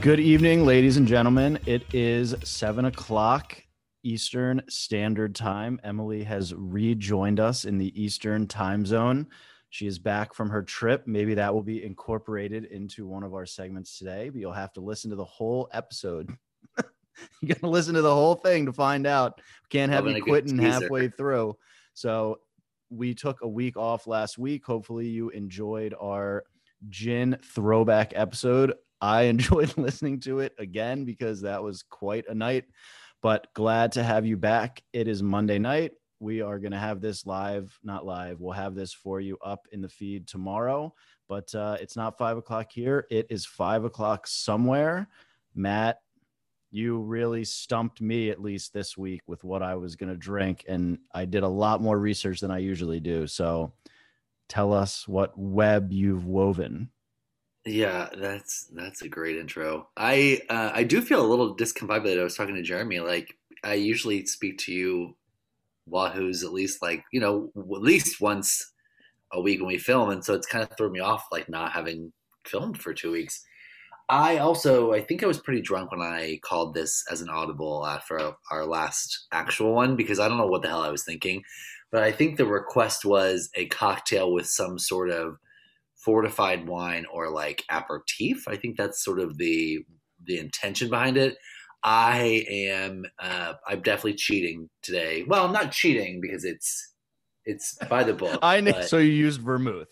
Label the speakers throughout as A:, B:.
A: Good evening, ladies and gentlemen. It is seven o'clock Eastern Standard Time. Emily has rejoined us in the Eastern time zone. She is back from her trip. Maybe that will be incorporated into one of our segments today, but you'll have to listen to the whole episode. you got to listen to the whole thing to find out. Can't have you quitting halfway through. So we took a week off last week. Hopefully, you enjoyed our gin throwback episode. I enjoyed listening to it again because that was quite a night. But glad to have you back. It is Monday night. We are going to have this live, not live. We'll have this for you up in the feed tomorrow. But uh, it's not five o'clock here. It is five o'clock somewhere. Matt, you really stumped me at least this week with what I was going to drink. And I did a lot more research than I usually do. So tell us what web you've woven.
B: Yeah, that's that's a great intro. I uh, I do feel a little discombobulated. I was talking to Jeremy. Like I usually speak to you, Wahoo's at least like you know at least once a week when we film, and so it's kind of threw me off like not having filmed for two weeks. I also I think I was pretty drunk when I called this as an audible after our last actual one because I don't know what the hell I was thinking, but I think the request was a cocktail with some sort of fortified wine or like aperitif. I think that's sort of the the intention behind it. I am uh, I'm definitely cheating today. Well, I'm not cheating because it's it's by the book.
A: I know.
B: but-
A: So you used vermouth.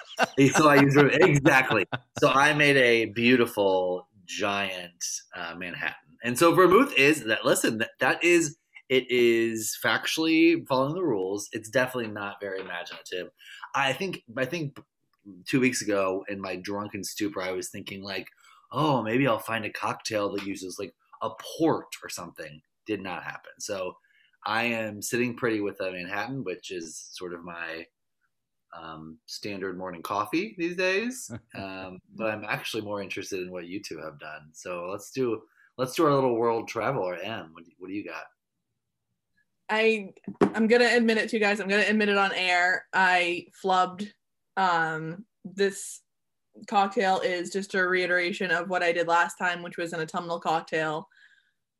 B: so I used exactly. So I made a beautiful giant uh, Manhattan, and so vermouth is that. Listen, that, that is it is factually following the rules. It's definitely not very imaginative. I think. I think two weeks ago in my drunken stupor, I was thinking like, oh, maybe I'll find a cocktail that uses like a port or something. Did not happen. So I am sitting pretty with a Manhattan, which is sort of my um, standard morning coffee these days. Um, but I'm actually more interested in what you two have done. So let's do let's do our little world traveler. M, what do, what do you got?
C: I I'm gonna admit it to you guys. I'm gonna admit it on air. I flubbed. Um, this cocktail is just a reiteration of what I did last time, which was an autumnal cocktail.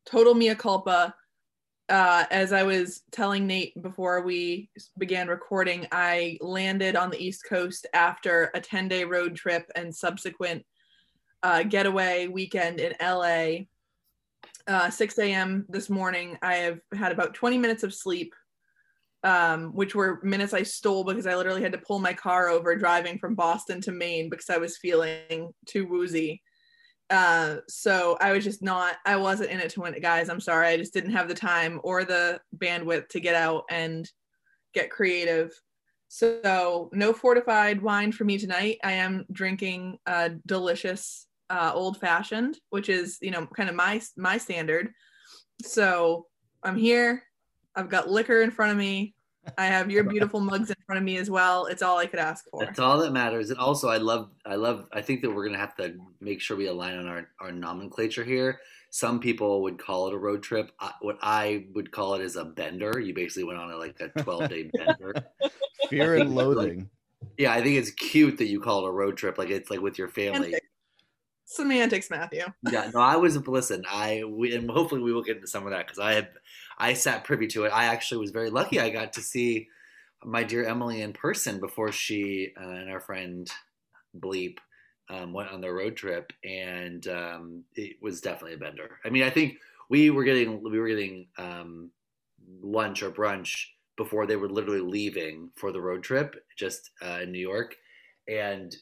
C: Total mea culpa. Uh, as I was telling Nate before we began recording, I landed on the East Coast after a 10 day road trip and subsequent uh, getaway weekend in LA uh, 6 a.m. this morning. I have had about 20 minutes of sleep, um, which were minutes I stole because I literally had to pull my car over driving from Boston to Maine because I was feeling too woozy. Uh, so I was just not, I wasn't in it to win it, guys. I'm sorry. I just didn't have the time or the bandwidth to get out and get creative. So no fortified wine for me tonight. I am drinking a delicious uh, old fashioned, which is you know kind of my my standard. So I'm here. I've got liquor in front of me. I have your beautiful mugs in front of me as well. It's all I could ask for.
B: That's all that matters. And also, I love, I love, I think that we're gonna have to make sure we align on our our nomenclature here. Some people would call it a road trip. I, what I would call it is a bender. You basically went on a, like a 12 day bender.
A: Fear and loathing.
B: Yeah, I think it's cute that you call it a road trip. Like it's like with your family.
C: Semantics, Matthew.
B: Yeah, no, I was listen. I we, and hopefully we will get into some of that because I had I sat privy to it. I actually was very lucky. I got to see my dear Emily in person before she uh, and our friend Bleep um, went on their road trip, and um, it was definitely a bender. I mean, I think we were getting we were getting um, lunch or brunch before they were literally leaving for the road trip, just uh, in New York, and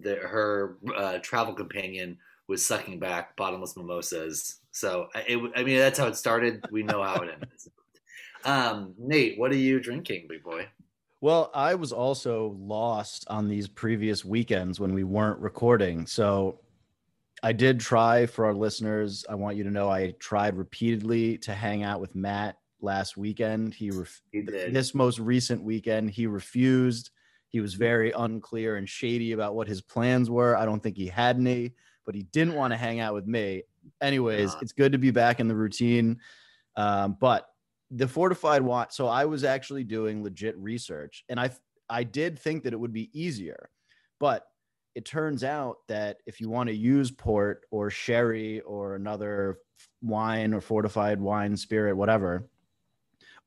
B: the, her uh, travel companion was sucking back bottomless mimosas. So I- it, I mean, that's how it started. We know how it ends. Um, Nate, what are you drinking, big boy?
A: Well, I was also lost on these previous weekends when we weren't recording. So I did try for our listeners. I want you to know I tried repeatedly to hang out with Matt last weekend. He ref-
B: He
A: this most recent weekend he refused. He was very unclear and shady about what his plans were. I don't think he had any, but he didn't want to hang out with me. Anyways,
B: Uh.
A: it's good to be back in the routine. Um, but the fortified wine. So I was actually doing legit research, and I I did think that it would be easier, but it turns out that if you want to use port or sherry or another wine or fortified wine spirit whatever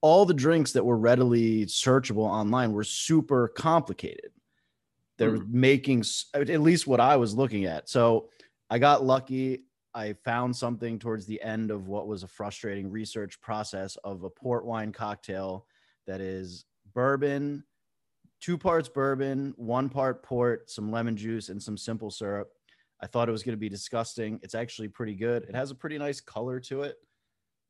A: all the drinks that were readily searchable online were super complicated they're
B: Hmm.
A: making at least what i was looking at so i got lucky i found something towards the end of what was a frustrating research process of a port wine cocktail that is bourbon two parts bourbon, one part port, some lemon juice, and some simple syrup. I thought it was going to be disgusting. It's actually pretty good. It has a pretty nice color to it.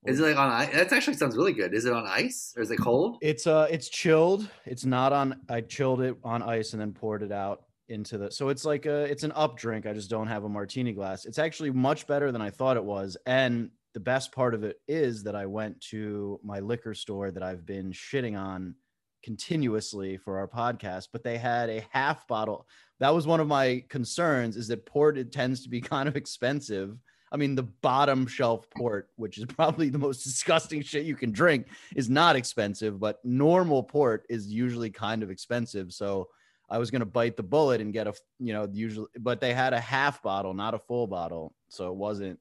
B: Is it like on ice? That actually sounds really good. Is it on ice or is it cold?
A: It's uh, it's chilled. It's not on. I chilled it on ice and then poured it out into the. So it's like a, it's an up drink. I just don't have a martini glass. It's actually much better than I thought it was. And the best part of it is that I went to my liquor store that I've been shitting on continuously for our podcast, but they had a half bottle. That was one of my concerns is that port it tends to be kind of expensive. I mean, the bottom shelf port, which is probably the most disgusting shit you can drink, is not expensive, but normal port is usually kind of expensive. So I was going to bite the bullet and get a, you know, usually, but they had a half bottle, not a full bottle. So it wasn't,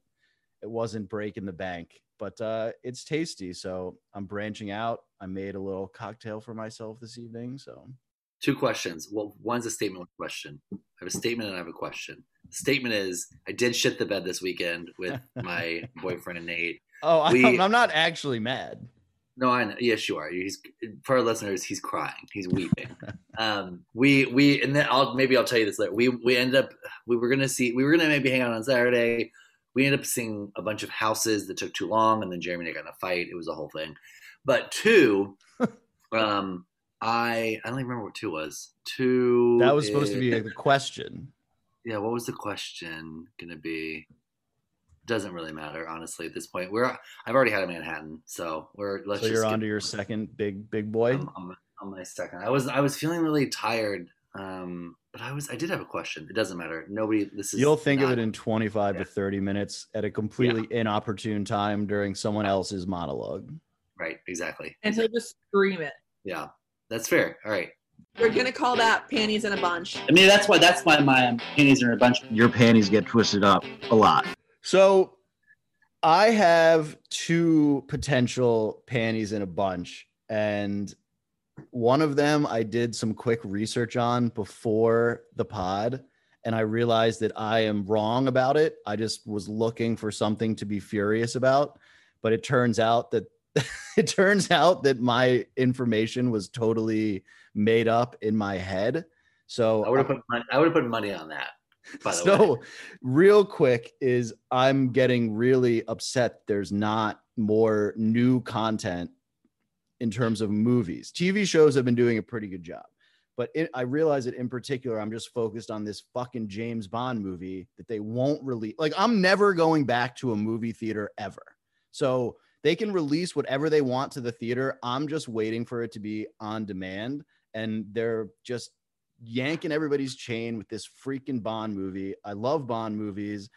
A: it wasn't breaking the bank, but uh, it's tasty. So I'm branching out. I made a little cocktail for myself this evening. So
B: Two questions. Well, one's a statement, one question. I have a statement and I have a question. The statement is I did shit the bed this weekend with my boyfriend and Nate.
A: Oh,
B: We-
A: I'm not actually mad.
B: No, I know. Yes, you are. He's for our listeners. He's crying. He's weeping. um, we we and then I'll maybe I'll tell you this later. We we end up we were gonna see we were gonna maybe hang out on Saturday. We ended up seeing a bunch of houses that took too long, and then Jeremy and I got in a fight. It was a whole thing. But two, um, I I don't even remember what two was. Two.
A: That was supposed to be the question.
B: yeah. What was the question gonna be? Doesn't really matter, honestly. At this point, we're I've already had a Manhattan, so we're let's.
A: So you're
B: skip
A: on to your second big big boy.
B: I'm, I'm, on my second. I was I was feeling really tired, um, but I was I did have a question. It doesn't matter. Nobody. This is.
A: You'll think of it in 25
B: yeah.
A: to 30 minutes at a completely inopportune time during someone else's monologue.
B: right. Exactly.
C: and he'll just scream it.
B: Yeah, that's fair. All right.
C: We're gonna call that panties in a bunch.
D: I mean, that's why that's why my um, panties are in a bunch.
E: Your panties get twisted up a lot.
A: So I have two potential panties in a bunch, and one of them I did some quick research on before the pod, and I realized that I am wrong about it. I just was looking for something to be furious about, but it turns out that it turns out that my information was totally made up in my head. So
B: I would have put money, I would have put money on that. By the
A: so
B: way,
A: real quick is i'm getting really upset there's not more new content in terms of movies. Tv shows have been doing a pretty good job but it, i realize that in particular i'm just focused on this fucking james bond movie that they won't release like i'm never going back to a movie theater ever. So they can release whatever they want to the theater. I'm just waiting for it to be on demand and they're just yanking everybody's chain with this freaking Bond movie. I love Bond movies.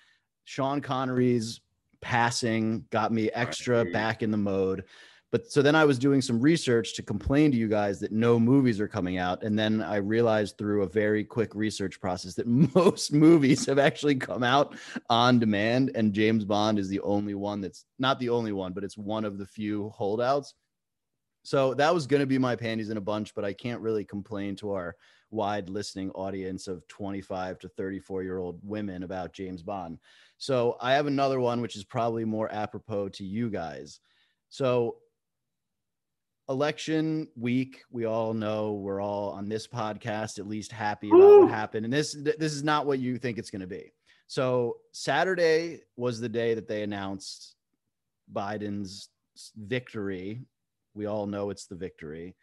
A: Sean Connery's passing got me extra
B: Right.
A: back in the mode. But so then I was doing some research to complain to you guys that no movies are coming out. And then I realized through a very quick research process that most movies have actually come out on demand. And James Bond is the only one that's not the only one, but it's one of the few holdouts. So that was going to be my panties in a bunch, but I can't really complain to our wide listening audience of 25 to 34 year old women about James Bond. So I have another one, which is probably more apropos to you guys. So election week, we all know we're all on this podcast at least happy about
B: Woo!
A: what happened. And this this is not what you think it's going to be. So Saturday was the day that they announced Biden's victory. We all know it's the victory,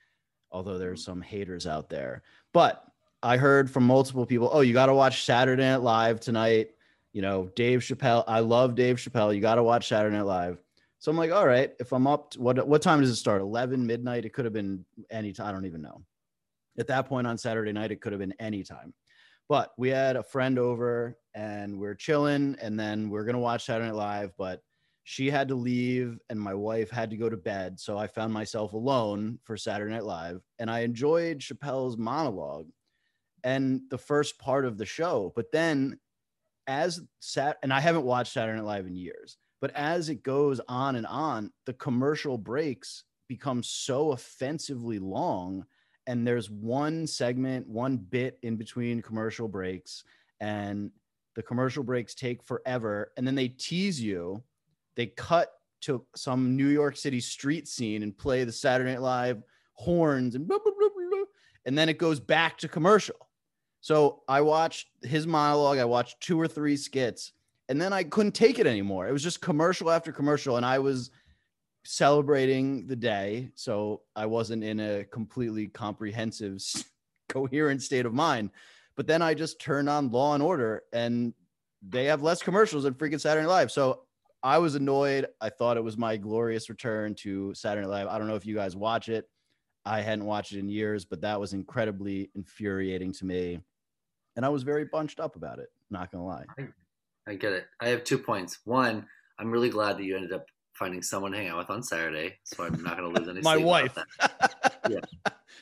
A: although there's mm. some haters out there. But I heard from multiple people, oh, you got to watch Saturday Night Live tonight. You know, Dave Chappelle. I love Dave Chappelle. You got to watch Saturday Night Live. So I'm like, all right, if I'm up, to, what what time does it start? 11 midnight. It could have been any time. I don't even know. At that point on Saturday night, it could have been any time. But we had a friend over and we're chilling, and then we're gonna watch Saturday Night Live. But she had to leave, and my wife had to go to bed, so I found myself alone for Saturday Night Live, and I enjoyed Chappelle's monologue. and the first part of the show. But then as sat and I haven't watched Saturday Night Live in years, but as it goes on and on, the commercial breaks become so offensively long. And there's one segment, one bit in between commercial breaks, and the commercial breaks take forever. And then they tease you. They cut to some New York City street scene and play the Saturday Night Live horns and blah, blah, blah, and then it goes back to commercial. So I watched his monologue. I watched two or three skits, and then I couldn't take it anymore. It was just commercial after commercial, and I was celebrating the day, so I wasn't in a completely comprehensive, coherent state of mind. But then I just turned on Law and Order, and they have less commercials than freaking Saturday Night Live. So I was annoyed. I thought it was my glorious return to Saturday Night Live. I don't know if you guys watch it. I hadn't watched it in years, but that was incredibly infuriating to me. And I was very bunched up about it, not gonna lie.
B: I get it. I have two points. One, I'm really glad that you ended up finding someone to hang out with on Saturday, so I'm not going to lose any.
A: My wife.
B: Yeah.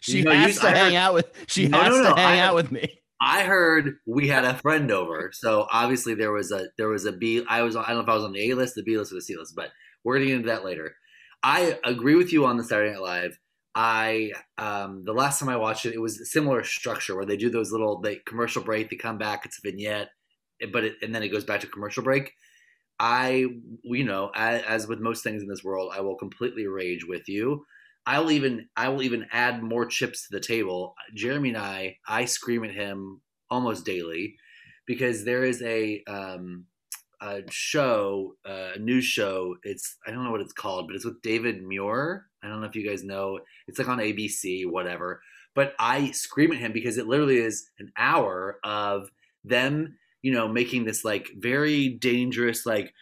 A: she
B: You know,
A: has
B: you-
A: to
B: I
A: hang
B: heard-
A: out with. She
B: No,
A: has
B: no,
A: to hang
B: I-
A: out with me.
B: I heard we had a friend over, so obviously there was a there was a B. I was I don't know if I was on the A list, the B list, or the C list, but we're gonna get into that later. I agree with you on the Saturday Night Live. I um the last time I watched it, it was a similar structure where they do those little they commercial break, they come back, it's a vignette, but it, and then it goes back to commercial break. I you know as, as with most things in this world, I will completely rage with you. I'll even I will even add more chips to the table. Jeremy and I, I scream at him almost daily because there is a um, a show, uh, a news show. It's I don't know what it's called, but it's with David Muir. I don't know if you guys know. It's like on ABC, whatever. But I scream at him because it literally is an hour of them, you know, making this like very dangerous, like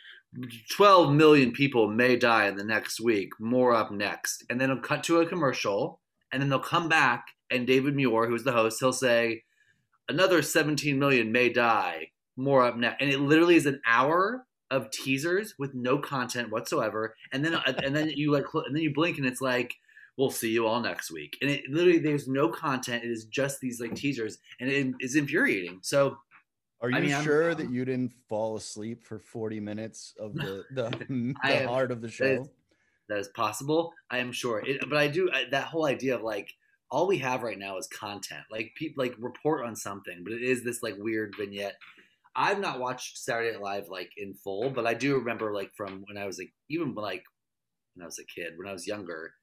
B: 12 million people may die in the next week. More up next. And then it'll cut to a commercial. And then they'll come back. And David Muir, who's the host, he'll say, another 17 million may die. More up next. And it literally is an hour of teasers with no content whatsoever. And then, and then you like, and then you blink and it's like, we'll see you all next week. And it literally, there's no content. It is just these like teasers. And it is infuriating. So,
A: Are you
B: I mean, I'm-
A: sure that you didn't fall asleep for 40 minutes of the the, the
B: am-
A: heart of the show?
B: is- that is possible. I am sure. It, but I do I, that whole idea of like all we have right now is content. Like people like report on something, but it is this like weird vignette. I've not watched Saturday Night Live like in full, but I do remember like from when I was like even like when I was a kid, when I was younger,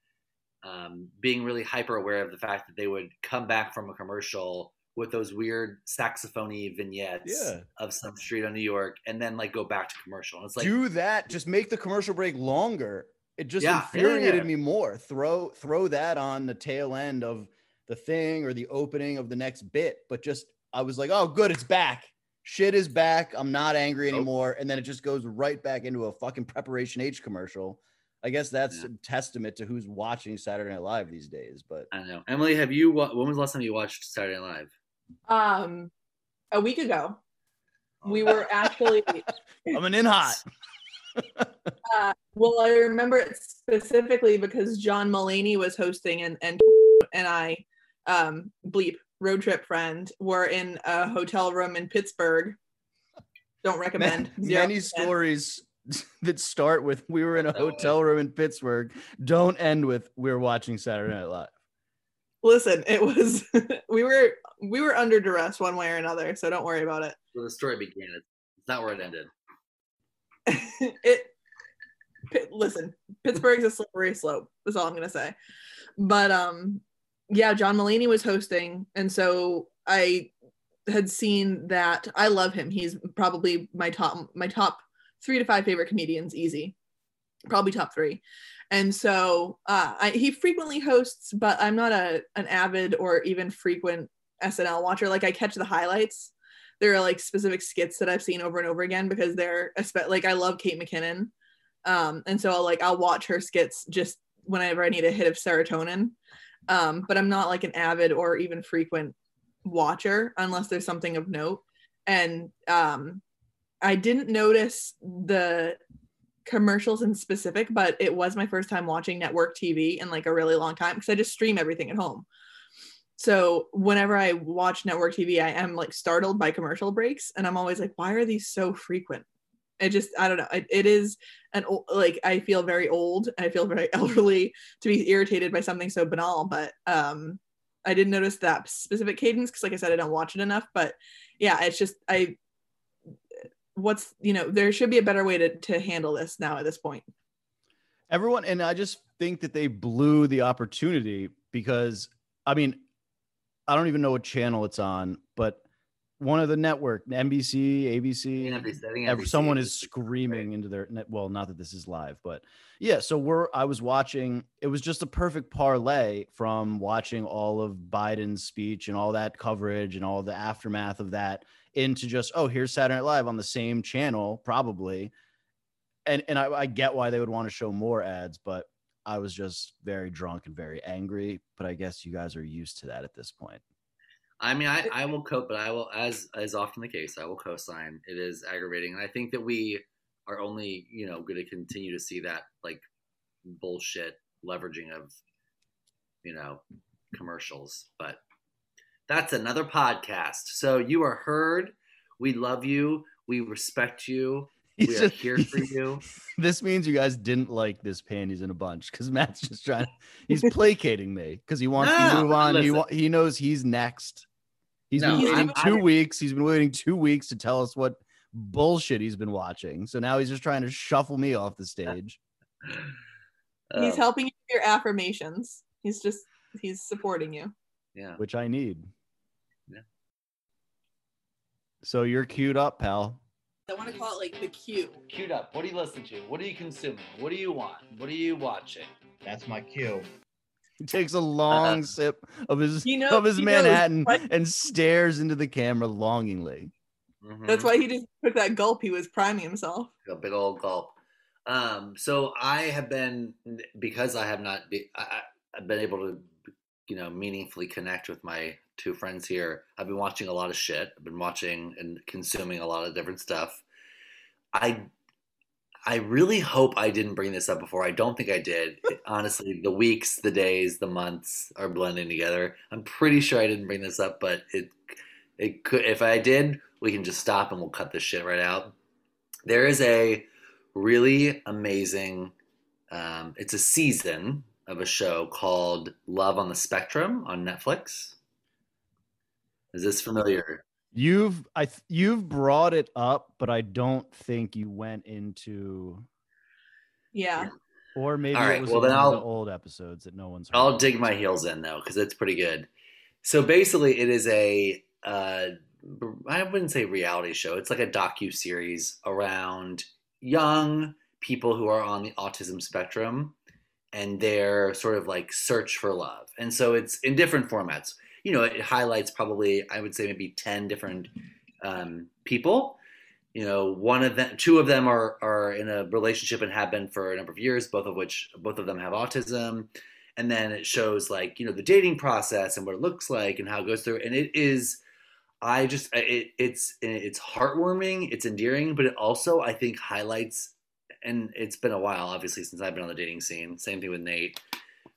B: um, being really hyper aware of the fact that they would come back from a commercial with those weird saxophony vignettes
A: Yeah.
B: of some street on New York, and then like go back to commercial. And it's like
A: Do that. Just make the commercial break longer. It just
B: Yeah,
A: infuriated
B: yeah.
A: me more. Throw throw that on the tail end of the thing or the opening of the next bit. But just I was like, oh, good, it's back. Shit is back. I'm not angry anymore. And then it just goes right back into a fucking preparation H commercial. I guess that's
B: Yeah.
A: a testament to who's watching Saturday Night Live these days. But
B: I don't know. Emily, have you? When was the last time you watched Saturday Night Live?
C: Um, a week ago, we were actually.
A: coming in hot.
C: Uh, well, I remember it specifically because John Mulaney was hosting, and and and I, um, bleep road trip friend, were in a hotel room in Pittsburgh. Don't recommend.
A: Man- many stories that start with we were in a hotel room in Pittsburgh don't end with we're watching Saturday Night Live.
C: Listen, it was we were we were under duress one way or another, so don't worry about it.
B: Where the story began. It's not where it ended.
C: it listen pittsburgh's a slippery slope that's all i'm gonna say but um yeah john Mulaney was hosting and so i had seen that i love him he's probably my top my top three to five favorite comedians easy probably top three and so uh, I, he frequently hosts but i'm not a an avid or even frequent snl watcher like i catch the highlights there are like specific skits that I've seen over and over again because they're like I love Kate McKinnon, um, and so I'll like I'll watch her skits just whenever I need a hit of serotonin. Um, but I'm not like an avid or even frequent watcher unless there's something of note. And um, I didn't notice the commercials in specific, but it was my first time watching network TV in like a really long time because I just stream everything at home. So whenever I watch network TV, I am like startled by commercial breaks, and I'm always like, why are these so frequent? It just I don't know. It, it is an like I feel very old. I feel very elderly to be irritated by something so banal. But um, I didn't notice that specific cadence because, like I said, I don't watch it enough. But yeah, it's just I. What's you know there should be a better way to to handle this now at this point.
A: Everyone, and I just think that they blew the opportunity because I mean, I don't even know what channel it's on, but one of the network, NBC, ABC,
B: NBC, I think
A: ever-
B: NBC
A: someone is
B: is-
A: screaming into their net. Well, not that this is live, but yeah. So we're I was watching. It was just a perfect parlay from watching all of Biden's speech and all that coverage and all the aftermath of that into just oh here's Saturday Night Live on the same channel probably, and and I, I get why they would want to show more ads, but I was just very drunk and very angry. But I guess you guys are used to that at this point.
B: I mean, I, I will cope, but I will, as as often the case, I will co-sign. It is aggravating, and I think that we are only, you know, going to continue to see that like bullshit leveraging of, you know, commercials. But that's another podcast. So you are heard. We love you. We respect you. We
A: He's
B: are
A: just-
B: here for you.
A: this means you guys didn't like this panties in a bunch because Matt's just trying. He's placating me because he wants to move on. He
B: listen.
A: wa- he knows he's next. He's
B: No,
A: been
C: I'm-
A: waiting
B: I'm-
A: two weeks. He's been waiting two weeks to tell us what bullshit he's been watching. So now he's just trying to shuffle me off the stage.
C: He's
B: Um,
C: helping you with your affirmations. He's just he's supporting you.
B: Yeah.
A: which I need.
B: Yeah.
A: So you're queued up, pal.
C: I want to call it like the cue.
B: Queued up. What do you listen to? What are you consuming? What do you want? What are you watching?
E: That's my cue.
A: He takes a long
B: Uh,
A: sip of his
C: He knows-
A: of his
C: he knows
A: Manhattan
C: what-
A: and stares into the camera longingly.
C: That's
B: Mhm.
C: why he just took that gulp. He was priming himself.
B: a big old gulp. Um, so I have been because I have not be, I, I- I've been able to you know meaningfully connect with my two friends here. I've been watching a lot of shit. I've been watching and consuming a lot of different stuff. I I really hope I didn't bring this up before. I don't think I did. Honestly, the weeks, the days, the months are blending together. I'm pretty sure I didn't bring this up, but it it could if I did, we can just stop and we'll cut this shit right out. There is a really amazing um, it's a season of a show called Love on the Spectrum on Netflix. Is this familiar?
A: You've I th- you've brought it up, but I don't think you went into
C: Yeah.
A: or maybe
B: All right,
A: it was
B: well,
A: one
B: then
A: of the
B: I'll-
A: old episodes that no one's heard.
B: I'll dig my heels in though, because it's pretty good. So basically, it is a uh, I wouldn't say reality show. It's like a docu series around young people who are on the autism spectrum and their sort of like search for love. And so it's in different formats. You know, it highlights probably I would say maybe ten different um, people. You know, one of them, two of them are are in a relationship and have been for a number of years. Both of which, both of them have autism and then it shows like you know the dating process and what it looks like and how it goes through and it is i just it, it's it's heartwarming it's endearing but it also i think highlights and it's been a while obviously since i've been on the dating scene same thing with nate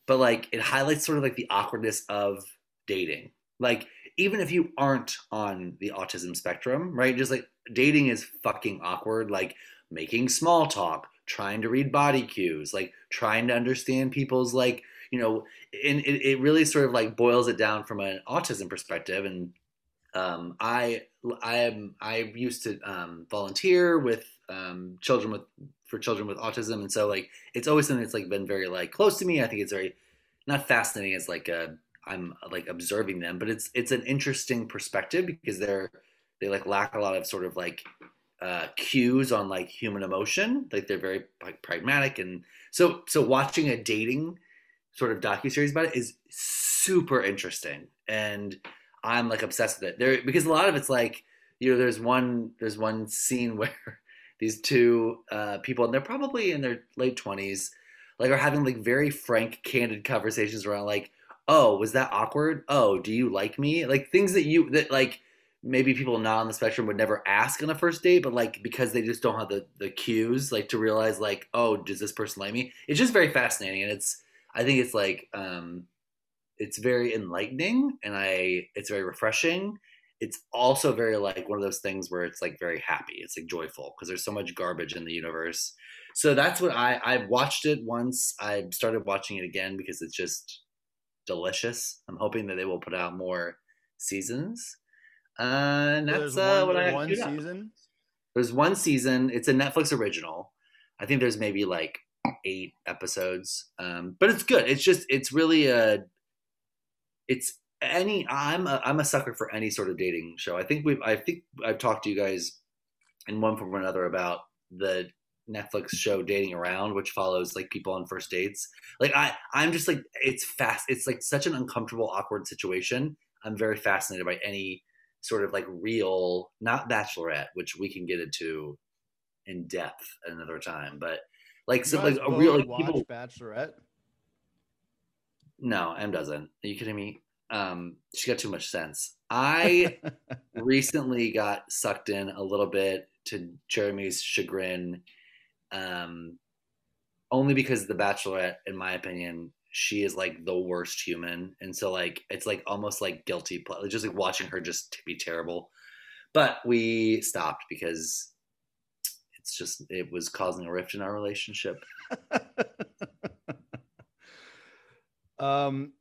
B: but like it highlights sort of like the awkwardness of dating. Like even if you aren't on the autism spectrum right? Just like dating is fucking awkward. Like making small talk trying to read body cues like trying to understand people's like you know and it, it really sort of like boils it down from an autism perspective. And um, i i am i used to um, volunteer with um, children with for children with autism. And so like it's always something that's like been very like close to me. I think it's very not fascinating as like a i'm like observing them but it's it's an interesting perspective because they're they like lack a lot of sort of like uh, cues on like human emotion like they're very like pragmatic and so so watching a dating sort of docu series about it is super interesting, and I'm like obsessed with it. There because a lot of it's like you know there's one there's one scene where these two uh, people and they're probably in their late twenties like are having like very frank, candid conversations around like oh was that awkward oh do you like me like things that you that like maybe people not on the spectrum would never ask on a first date, but like because they just don't have the the cues, like to realize like, oh, does this person like me? It's just very fascinating, and it's I think it's like um, it's very enlightening and I it's very refreshing. It's also very like one of those things where it's like very happy. It's like joyful because there's so much garbage in the universe. So that's what I I've watched it once. I started watching it again because it's just delicious. I'm hoping that they will put out more seasons. Uh, and that's uh,
A: one,
B: what I
A: one
B: queued up.
A: season.
B: There's one season. It's a Netflix original. I think there's maybe like eight episodes, um, but it's good. It's just it's really a it's any I'm a, I'm a sucker for any sort of dating show. I think we've I think I've talked to you guys in one form or another about the Netflix show Dating Around, which follows like people on first dates. Like I I'm just like it's fast. It's like such an uncomfortable, awkward situation. I'm very fascinated by any sort of like real, not Bachelorette, which we can get into in depth another time, but like so like a real like
A: watch
B: people.
A: Bachelorette.
B: No, M doesn't. Are you kidding me? Um, she got too much sense. I recently got sucked in a little bit to Jeremy's chagrin, um, only because the Bachelorette, in my opinion, she is like the worst human, and so like it's like almost like guilty, ple- just like watching her just be terrible. But we stopped because it's just it was causing a rift in our relationship.
A: um,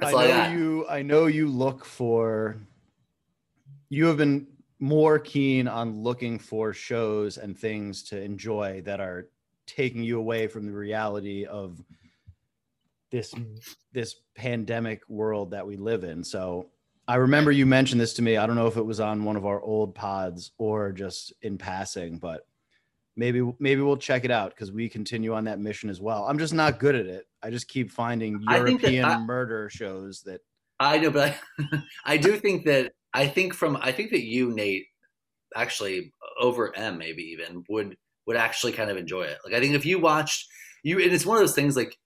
B: That's
A: I
B: all I
A: know you. I know you look for. You have been more keen on looking for shows and things to enjoy that are taking you away from the reality of this this pandemic world that we live in. So I remember you mentioned this to me. I don't know if it was on one of our old pods or just in passing, but maybe maybe we'll check it out because we continue on that mission as well. I'm just not good at it. I just keep finding European
B: I-
A: murder shows that
B: I know, but I, I do think that I think from I think that you, Nate, actually over M maybe even would would actually kind of enjoy it. Like I think if you watched you, and it's one of those things like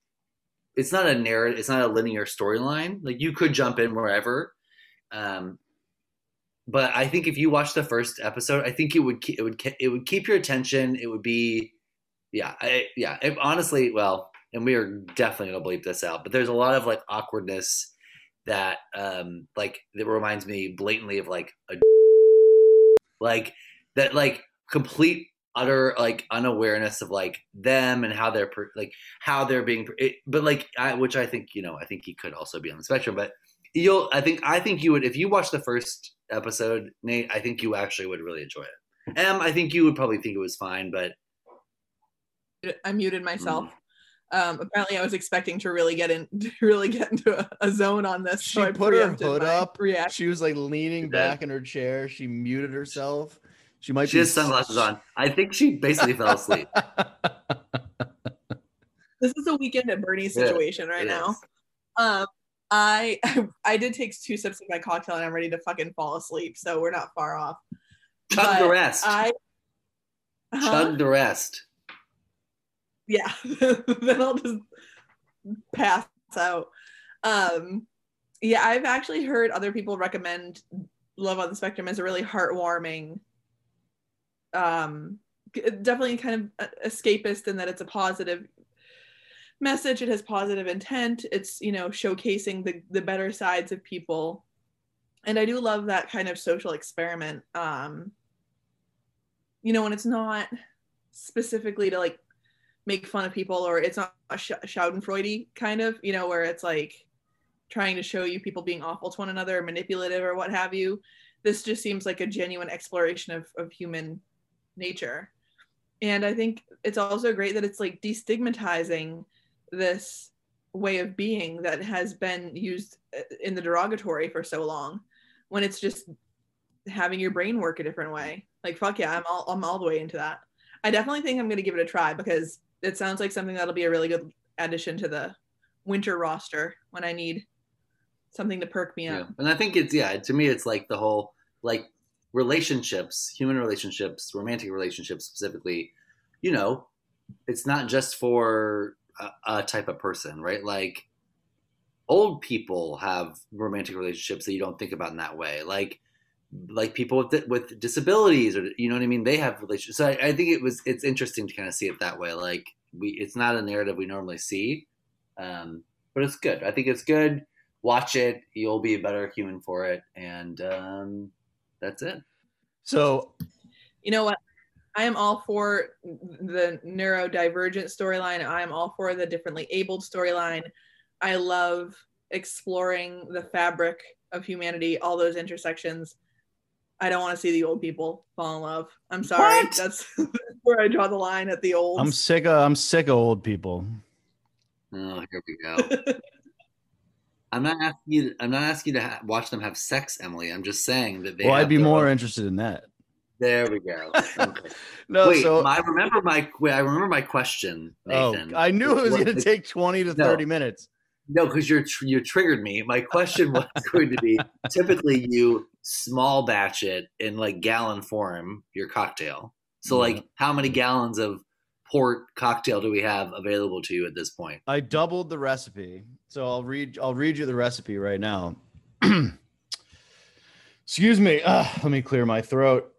B: it's not a narrative, it's not a linear storyline. Like you could jump in wherever. Um, but I think if you watch the first episode, I think it would it would it would keep your attention. It would be, yeah, I, yeah. It, honestly, well, and we are definitely gonna bleep this out. But there's a lot of like awkwardness that um like that reminds me blatantly of like a like that like complete utter like unawareness of like them and how they're per, like how they're being it, but like I, which I think you know I think he could also be on the spectrum but you'll I think I think you would if you watch the first episode Nate I think you actually would really enjoy it Em I think you would probably think it was fine but
C: I muted myself.
B: Mm.
C: Um, apparently, I was expecting to really get in, to really get into a, a zone on this.
A: she
C: so
A: put her
C: preempted
A: hood up.
C: Reaction.
A: She was like leaning
B: did.
A: back in her chair. She muted herself. She might
B: she
A: be
B: has sunglasses on I think she basically fell asleep
C: This is a weekend at Bernie's
B: Yeah,
C: situation right now.
B: is.
C: Um, I I did take two sips of my cocktail and I'm ready to fucking fall asleep. So we're not far off.
B: chug
C: But
B: the rest
C: I Huh?
B: chug the rest
C: yeah then i'll just pass out. Um yeah i've actually heard other people recommend love on the spectrum as a really heartwarming um definitely kind of escapist in that it's a positive message it has positive intent it's you know showcasing the the better sides of people. And i do love that kind of social experiment um you know when it's not specifically to like make fun of people or it's not a sh- schadenfreude kind of you know where it's like trying to show you people being awful to one another manipulative or what have you. This just seems like a genuine exploration of, of human nature. And i think it's also great that it's like destigmatizing this way of being that has been used uh, in the derogatory for so long when it's just having your brain work a different way. Like fuck yeah i'm all i'm all the way into that. I definitely think i'm going to give it a try because it sounds like something that'll be a really good addition to the winter roster when i need something to perk me
B: Yeah.
C: up
B: And I think it's yeah, to me it's like the whole like relationships, human relationships, romantic relationships specifically, you know, it's not just for a, a type of person, right? Like old people have romantic relationships that you don't think about in that way. Like like people with with disabilities or you know what I mean, they have relationships. So I, I think it was it's interesting to kind of see it that way. Like we it's not a narrative we normally see. Um but it's good. I think it's good. Watch it. You'll be a better human for it, and um, that's it.
A: So
C: You know what? I am all for the neurodivergent storyline. I am all for the differently abled storyline. I love exploring the fabric of humanity, all those intersections. I don't want to see the old people fall in love. I'm sorry.
B: What?
C: That's where I draw the line at the old.
A: I'm sick of I'm sick of old people.
B: Oh, here we go. I'm not asking you. I'm not asking you to ha- watch them have sex, Emily. I'm just saying that they.
A: well, I'd be more
B: own-
A: interested in that.
B: There we go. Okay.
A: No,
B: wait,
A: so
B: I remember my. I remember my question,
A: oh,
B: Nathan.
A: I knew it was going to take 20 to
B: No.
A: 30 minutes.
B: No, because you're tr- you triggered me. My question was going to be: typically, you small batch it in like gallon form your cocktail. So,
A: Mhm.
B: like, how many gallons of port cocktail do we have available to you at this point?
A: I doubled the recipe. So I'll read I'll read you the recipe right now. Excuse me. Uh, let me clear my throat.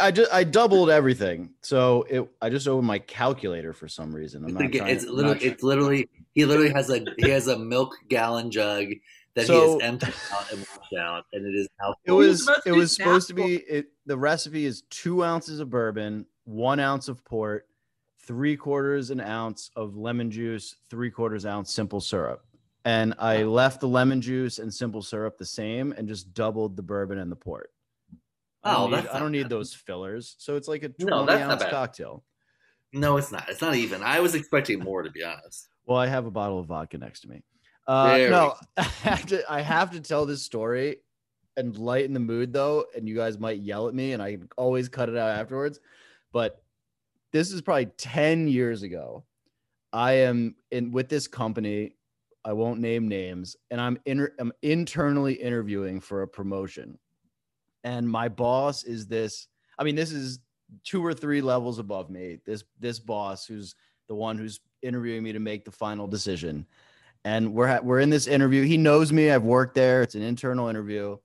A: I just I doubled everything. So it I just opened my calculator for some reason. I'm not
B: like-
A: trying,
B: it's literally,
A: not
B: it's literally, he literally has a he has a milk gallon jug that
A: So-
B: he has emptied out and washed out, and it is now.
A: it was
C: supposed to
A: it
C: be
A: was supposed to be it the recipe is two ounces of bourbon, one ounce of port, three quarters an ounce of lemon juice, three quarters ounce simple syrup. And I left the lemon juice and simple syrup the same and just doubled the bourbon and the port. I
B: Oh,
A: don't need, I don't need those fillers. So it's like a 20
B: No,
A: ounce cocktail.
B: No, it's not. It's not even. I was expecting more, to be honest.
A: Well, I have a bottle of vodka next to me. Uh, no, I have to. I have to tell this story and lighten the mood, though. And you guys might yell at me, and I always cut it out afterwards. But this is probably ten years ago. I am in with this company. I won't name names, and I'm inter- I'm internally interviewing for a promotion. And my boss is this. I mean, this is two or three levels above me. This this boss, who's the one who's interviewing me to make the final decision. And we're ha- we're in this interview. He knows me. I've worked there. It's an internal interview,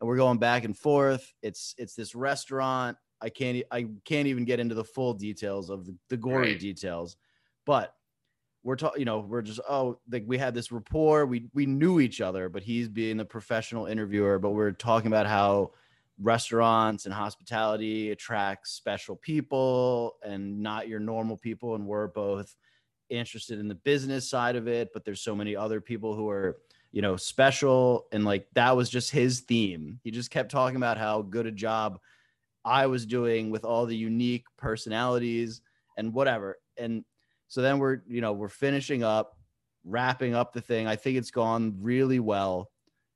A: and we're going back and forth. It's it's this restaurant. I can't I can't even get into the full details of the, the gory
B: Right.
A: details, but we're talking. You know, we're just oh, like we had this rapport. We we knew each other, but he's being the professional interviewer. But we're talking about how restaurants and hospitality attracts special people and not your normal people, and we're both interested in the business side of it but there's so many other people who are you know special. And like that was just his theme. He just kept talking about how good a job i was doing with all the unique personalities and whatever. And so then we're you know we're finishing up wrapping up the thing. I think it's gone really well.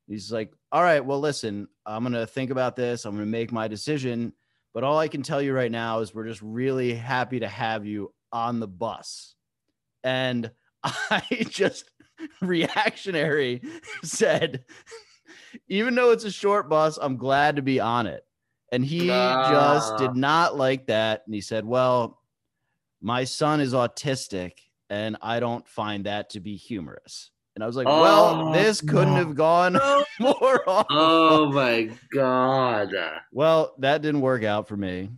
A: He's like all right well listen i'm gonna think about this. I'm gonna make my decision. But all i can tell you right now is we're just really happy to have you on the bus and I just reactionary said, even though it's a short bus, I'm glad to be on it. And he just
B: Ah.
A: did not like that. And he said, Well, my son is autistic, and I don't find that to be humorous. And I was like, Well,
B: Oh,
A: this couldn't
B: no.
A: have gone more off.
B: Oh my god!
A: Well, that didn't work out for me.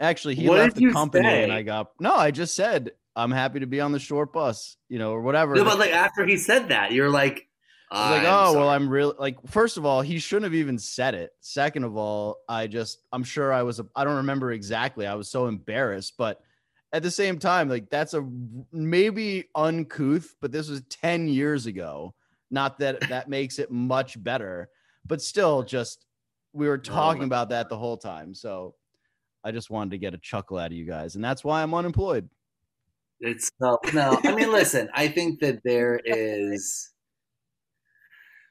A: Actually, he
B: What
A: left the company and? I got no, I just said I'm happy to be on the short bus, you know, or whatever.
B: No, but like after he said that, you're like,
A: I was like,
B: "I'm
A: oh, well. I'm really like, first of all, he shouldn't have even said it. Second of all, I just, I'm sure I was, I don't remember exactly. I was so embarrassed, but at the same time, like, that's a maybe uncouth, but this was 10 years ago. Not that that makes it much better, but still, just we were talking about that the whole time. So I just wanted to get a chuckle out of you guys, and that's why I'm unemployed.
B: It's no, no. I mean, listen. I think that there is.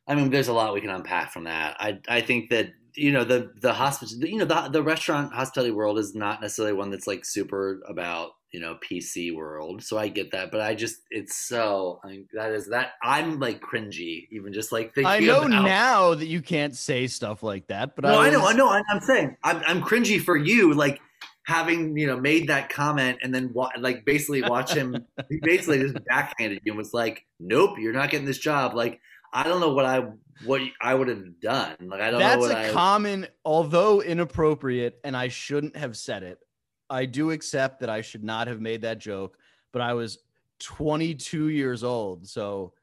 B: I mean, there's a lot we can unpack from that. I I think that you know the the hospital, you know the the restaurant hospitality world is not necessarily one that's like super about you know PC world. So I get that, but I just it's so I mean, that is that I'm like cringy even just like thinking.
A: I know
B: about-
A: now that you can't say stuff like that, but
B: No,
A: I,
B: I know, I know. I'm saying I'm, I'm cringy for you, like having you know made that comment and then wa- like basically watch him. he basically just backhanded you and was like, "Nope, you're not getting this job." Like I don't know what I what I would have done. Like I don't
A: That's
B: know what
A: a
B: I.
A: common, although inappropriate, and I shouldn't have said it. I do accept that I should not have made that joke, but I was 22 years old. So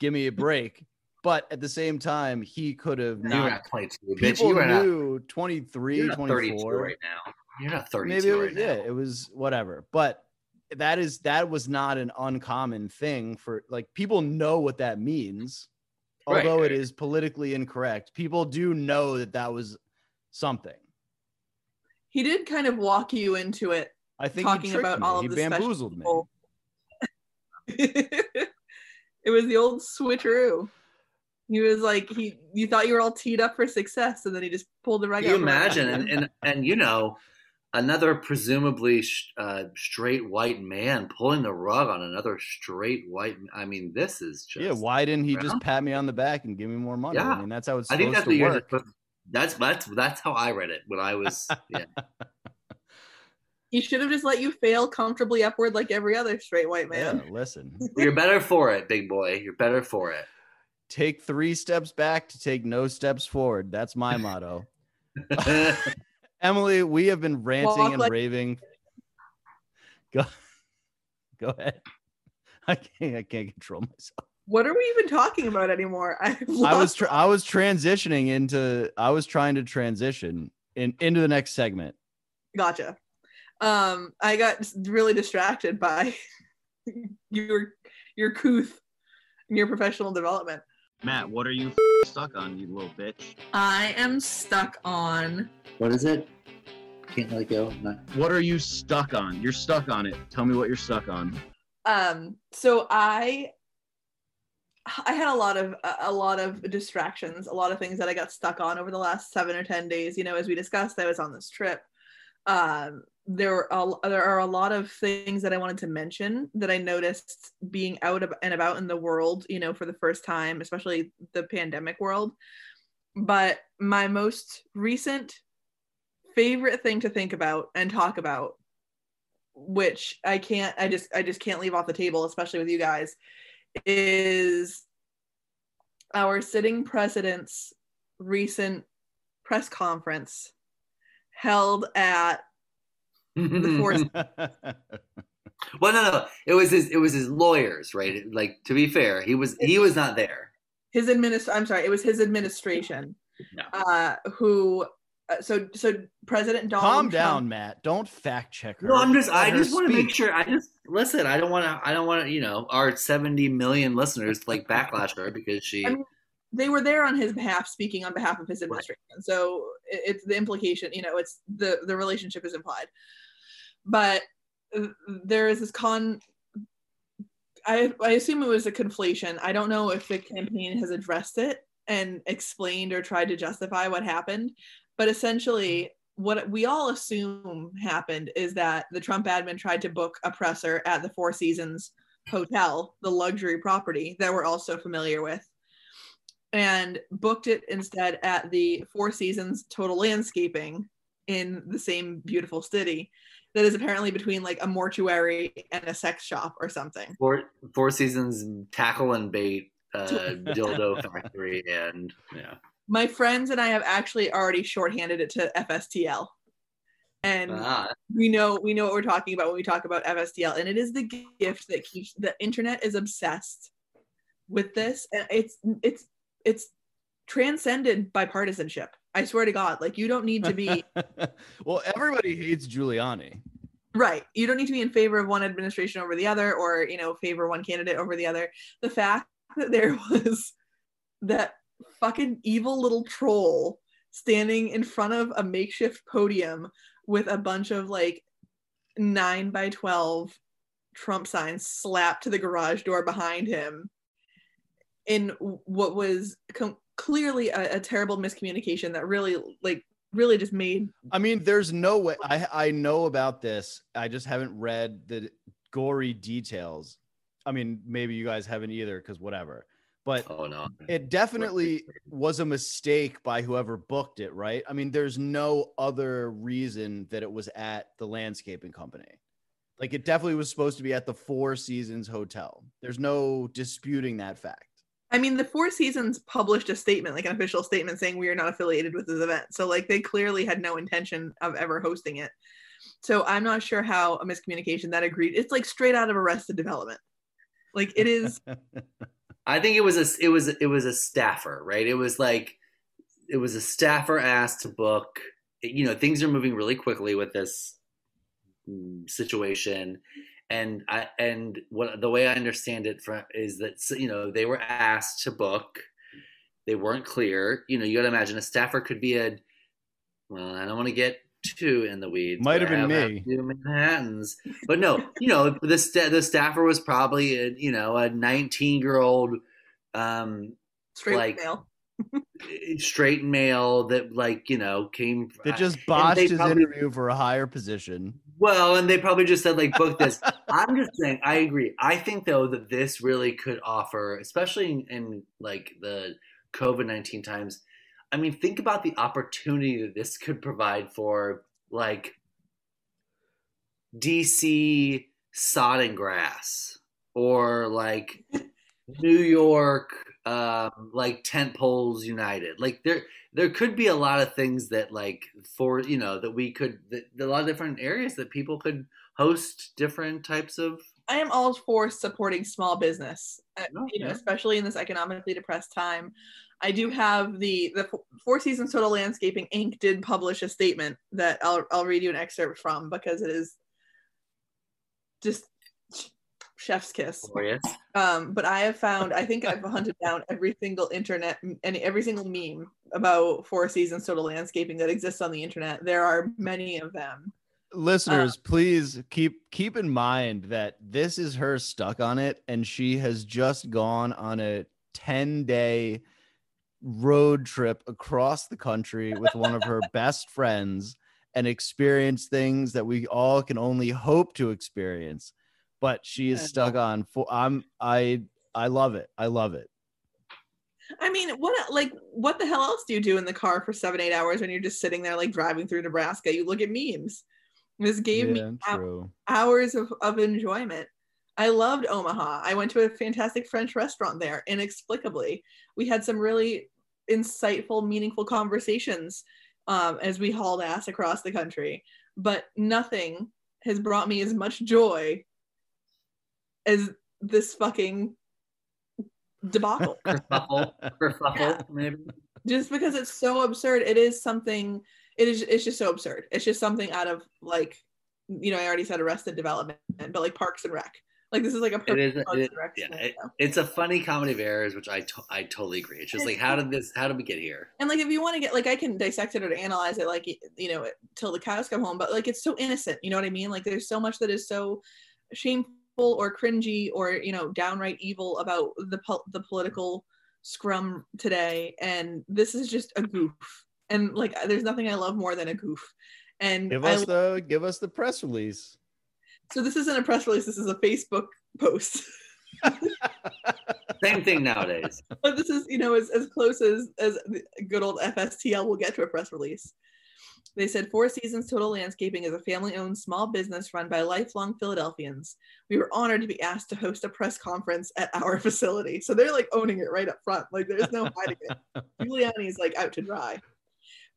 A: give me a break. But at the same time, he could have not.
B: not 22, bitch.
A: People
B: You were not,
A: knew 23,
B: you're not
A: 24.
B: right now. You're not 32
A: Maybe it was,
B: right now.
A: yeah, it was whatever. But that is that was not an uncommon thing for like people know what that means. Although it
B: right.
A: is politically incorrect, people do know that that was something.
C: He did kind of walk you into it.
A: I think
C: Talking
A: he
C: about
A: me.
C: all of
A: he
C: the special
A: bamboozled me.
C: people. it was the old switcheroo. He was like he you thought you were all teed up for success and then he just pulled the rug
B: you
C: out from under
B: imagine?
C: you.
B: And, and and you know, another presumably sh- uh, straight white man pulling the rug on another straight white. I mean, this is just.
A: yeah, why didn't he just pat me on the back and give me more money?
B: Yeah.
A: I mean, that's how it's
B: I
A: supposed
B: think that's
A: to
B: what
A: work.
B: supposed- That's that's that's how I read it when I was. Yeah.
C: he should have just let you fail comfortably upward like every other straight white man.
A: Yeah, listen.
B: You're better for it, big boy. You're better for it.
A: Take three steps back to take no steps forward. That's my motto. Emily, we have been ranting
C: Walk
A: and
C: like-
A: raving. Go, go ahead. I can't. I can't control myself.
C: What are we even talking about anymore? I,
A: I was. Tra- I was transitioning into. I was trying to transition in into the next segment.
C: gotcha. Um, I got really distracted by your your couth and your professional development.
E: Matt, what are you stuck on, you little bitch?
C: I am stuck on
D: What is it? Can't let go. Not-
E: What are you stuck on? You're stuck on it. Tell me what you're stuck on.
C: um so i i had a lot of a lot of distractions a lot of things that i got stuck on over the last seven or ten days you know as we discussed i was on this trip um there were a, there are a lot of things that i wanted to mention that i noticed being out ab- and about in the world you know for the first time especially the pandemic world but my most recent favorite thing to think about and talk about which I can't I just I just can't leave off the table especially with you guys is our sitting president's recent press conference held at the force
B: well, no, no, it was his. It was his lawyers, right? Like to be fair, he was he was not there.
C: his administ I'm sorry it was his administration
B: No.
C: uh who uh, so so President Donald
A: Calm
C: Trump-
A: down, Matt. Don't fact check her.
B: No, I'm just. I just want to make sure. I just listen. I don't want to. I don't want to. You know, our 70 million listeners like backlash her because she.
C: I mean, they were there on his behalf speaking on behalf of his administration so it- it's the implication you know it's the the relationship is implied but uh, there is this con I, I assume it was a conflation i don't know if the campaign has addressed it and explained or tried to justify what happened but essentially what we all assume happened is that the trump admin tried to book a presser at the four seasons hotel the luxury property that we're also familiar with and booked it instead at the Four Seasons Total Landscaping in the same beautiful city that is apparently between like a mortuary and a sex shop or something.
B: Four Four Seasons tackle and bait uh, dildo factory and yeah.
C: My friends and I have actually already shorthanded it to FSTL. And
B: Ah,
C: we know we know what we're talking about when we talk about FSTL and it is the gift that keeps the internet is obsessed with this and it's it's it's transcended bipartisanship. I swear to God, like you don't need to be
A: well, everybody hates Giuliani.
C: right. You don't need to be in favor of one administration over the other, or you know, favor one candidate over the other. The fact that there was that fucking evil little troll standing in front of a makeshift podium with a bunch of like nine by twelve Trump signs slapped to the garage door behind him in what was com- clearly a, a terrible miscommunication that really like really just made
A: I mean, there's no way. I I know about this. I just haven't read the gory details. I mean, maybe you guys haven't either, because whatever. But
B: oh no.
A: it definitely was a mistake by whoever booked it, right? I mean, there's no other reason that it was at the landscaping company. Like it definitely was supposed to be at the Four Seasons Hotel. There's no disputing that fact.
C: I mean, the Four Seasons published a statement, like an official statement saying we are not affiliated with this event. So, like, they clearly had no intention of ever hosting it. So, I'm not sure how a miscommunication that agreed. It's like straight out of Arrested Development. Like it is
B: I think it was a it was it was a staffer, right? It was like it was a staffer asked to book. You know, things are moving really quickly with this mm, situation, and I and what the way I understand it from is that you know they were asked to book. They weren't clear. You know, you got to imagine a staffer could be a. Well, I don't want to get too in the weeds.
A: Might have been me.
B: two Manhattans, but no, you know the sta- the staffer was probably a, you know a 19 year old um
C: straight
B: Like-
C: male.
B: straight male that like you know came
A: That just botched his
B: probably-
A: interview for a higher position.
B: well and they probably just said like book this i'm just saying i agree i think though that this really could offer especially in, in like the covid-19 times i mean think about the opportunity that this could provide for like dc sod and grass or like new york um like tent poles united like there there could be a lot of things that like for you know that we could that, a lot of different areas that people could host different types of
C: I am all for supporting small business, uh, you know,
B: yeah.
C: especially in this economically depressed time. I do have the the Four Seasons Total Landscaping Inc. did publish a statement that I'll I'll read you an excerpt from because it is just chef's kiss.
B: glorious
C: Um, but I have found I think I've hunted down every single internet and every single meme about Four Seasons Total Landscaping that exists on the internet. There are many of them.
A: Listeners,
C: Uh,
A: please keep keep in mind that this is her stuck on it, and she has just gone on a 10 day road trip across the country with one of her best friends and experience things that we all can only hope to experience. But she is stuck on for I'm I I love it. I love it.
C: I mean, what like what the hell else do you do in the car for seven eight hours when you're just sitting there like driving through Nebraska? You look at memes. This gave
A: yeah,
C: me
A: true.
C: hours of, of enjoyment. I loved Omaha. I went to a fantastic French restaurant there inexplicably. We had some really insightful, meaningful conversations um, as we hauled ass across the country. But nothing has brought me as much joy as this fucking debacle.
B: kerfuffle kerfuffle
C: Yeah.
B: maybe
C: just because it's so absurd it is something it is it's just so absurd it's just something out of like you know i already said arrested development but like parks and rec like this is like a perfect
B: is
C: parks
B: it,
C: and rec
B: yeah, it, it's a funny comedy of errors which i to, i totally agree. It's just like how did this how did we get here?
C: And like if you want to get like i can dissect it or analyze it like you know till the cows come home but like it's so innocent you know what i mean? Like there's so much that is so shameful or cringy or you know downright evil about the po- the political scrum today and this is just a goof. And like there's nothing i love more than a goof. And
A: Give
C: I
A: us the give us the press release.
C: So this isn't a press release. This is a Facebook post.
B: same thing nowadays
C: but this is, you know, as, as close as as good old FSTL will get to a press release. They said Four Seasons Total Landscaping is a family-owned small business run by lifelong Philadelphians. We were honored to be asked to host a press conference at our facility. So they're like owning it right up front. Like there's no hiding it. Giuliani's like out to dry.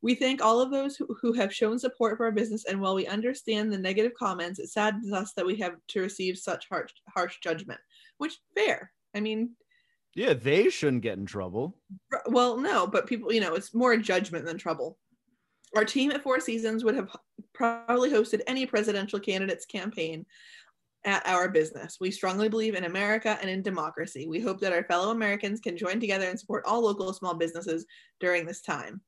C: We thank all of those who, who have shown support for our business, and while we understand the negative comments, it saddens us that we have to receive such harsh, harsh judgment. Which fair. I mean,
A: Yeah, they shouldn't get in trouble.
C: well, no, but people, you know, it's more judgment than trouble. Our team at Four Seasons would have probably hosted any presidential candidate's campaign at our business. We strongly believe in America and in democracy. We hope that our fellow Americans can join together and support all local small businesses during this time.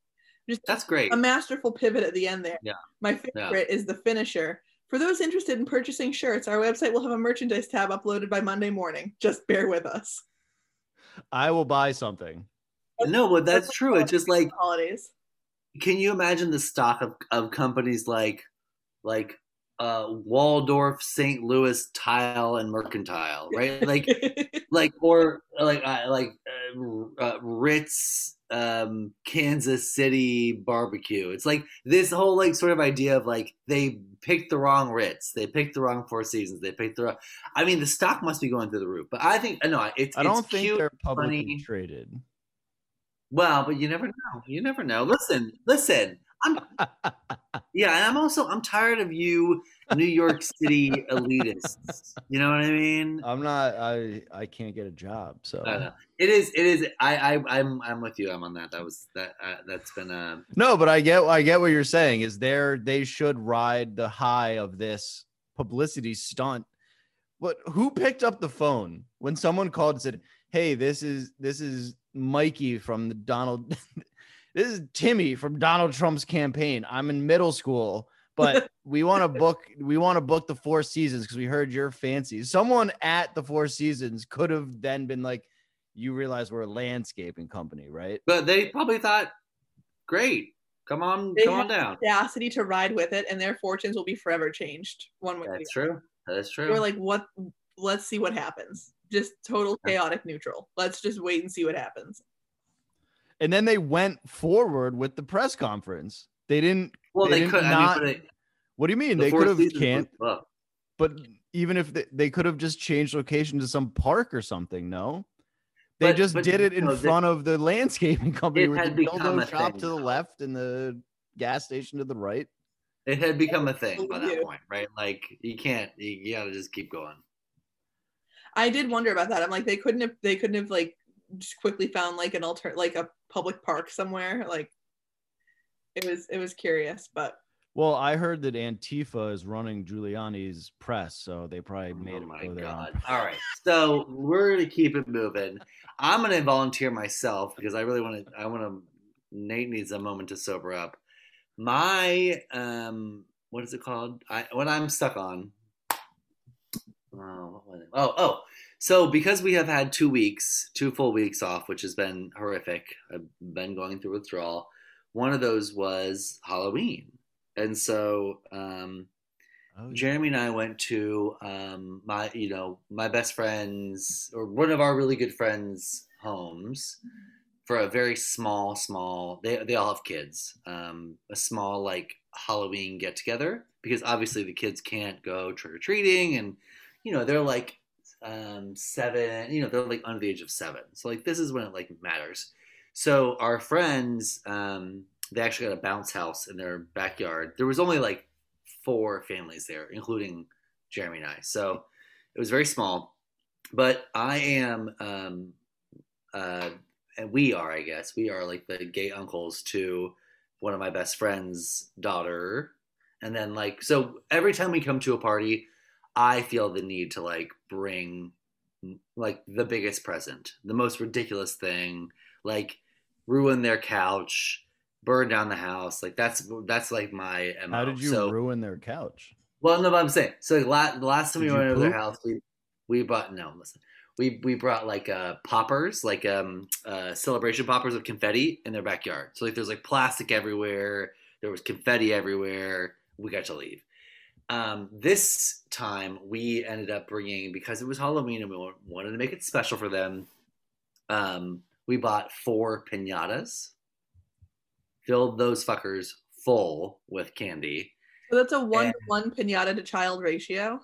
C: Just
B: that's great
C: a masterful pivot at the end there.
B: Yeah.
C: My favorite is the finisher. For those interested in purchasing shirts, our website will have a merchandise tab uploaded by Monday morning. Just bear with us.
A: I will buy something.
B: no but that's true it's just like
C: holidays.
B: can you imagine the stock of, of companies like like uh waldorf st louis tile and mercantile right like like or like uh, like uh, uh, ritz um kansas city barbecue it's like this whole like sort of idea of like they picked the wrong ritz they picked the wrong four seasons they picked the wrong i mean the stock must be going through the roof but i think no it's
A: I don't
B: it's
A: think
B: cute,
A: they're publicly
B: funny.
A: traded.
B: well, but you never know. You never know. Listen, listen. I'm yeah, and I'm also I'm tired of you New York City elitists. You know what I mean?
A: I'm not. I I can't get a job. So.
B: It is. It is. I. I. I'm. I'm with you. I'm on that. That was that. Uh, that's been a.
A: no, but I get. I get what you're saying. Is there? They should ride the high of this publicity stunt. But who picked up the phone when someone called and said, "Hey, this is this is Mikey from the Donald." This is Timmy from Donald Trump's campaign. I'm in middle school, but we want to book we want to book the Four Seasons because we heard you're fancy. Someone at the Four Seasons could have then been like, "You realize we're a landscaping company, right?"
B: But they probably thought, great, come on,
C: They
B: come on
C: had
B: down.
C: audacity to ride with it, and their fortunes will be forever changed one way or
B: That's true. That's true.
C: We're like, what? Let's see what happens. Just total chaotic neutral. Let's just wait and see what happens.
A: And then they went forward with the press conference. They didn't.
B: well,
A: they
B: they could.
A: not-
B: I mean, but
A: What do you mean?
B: the
A: they could have can't. But even if they, they could have just changed location to some park or something, no. They
B: But-
A: just
B: but,
A: did it in
B: no, they-
A: front of the landscaping company
B: It
A: with the
B: had become a
A: shop
B: thing,
A: to the left and the gas station to the right.
B: It had become a thing by that point, right? Like you can't. You, you gotta just keep going.
C: I did wonder about that. I'm like, they couldn't have. They couldn't have like just quickly found like an alter, like a public park somewhere. Like, it was. It was curious, but
A: Well, I heard that Antifa is running Giuliani's press, so they probably made
B: oh
A: it
B: my
A: go there. on!
B: All right, so we're gonna keep it moving. I'm gonna volunteer myself because I really want to. I want to. Nate needs a moment to sober up. My um, what is it called? I what I'm stuck on. Oh, what was it? oh, oh. So because we have had two weeks, two full weeks off, which has been horrific. I've been going through withdrawal. One of those was Halloween, and so um,
A: Oh, yeah.
B: Jeremy and I went to um, my, you know, my best friends or one of our really good friends' homes for a very small, small. They they all have kids. Um, a small like Halloween get together because obviously the kids can't go trick or treating, and you know they're like um, seven. You know they're like under the age of seven. So like this is when it like matters. So our friends, um, they actually got a bounce house in their backyard. There was only like four families there, including Jeremy and I. So it was very small. But I am, um, uh, and we are, I guess, we are like the gay uncles to one of my best friend's daughter. And then, like, so every time we come to a party, I feel the need to like bring like the biggest present, the most ridiculous thing, like ruin their couch, burn down the house. Like that's that's like my MO.
A: How did you
B: so,
A: ruin their couch?
B: well, no, but I'm saying. So like, la- the last time
A: Did
B: we went over their house, we we brought no, listen, we we brought like uh poppers, like um uh celebration poppers of confetti in their backyard. So like there's like plastic everywhere. There was confetti everywhere. We got to leave. Um, this time we ended up bringing because it was Halloween and we wanted to make it special for them. Um, we bought four pinatas, filled those fuckers full with candy.
C: so that's a one to one pinata to child ratio.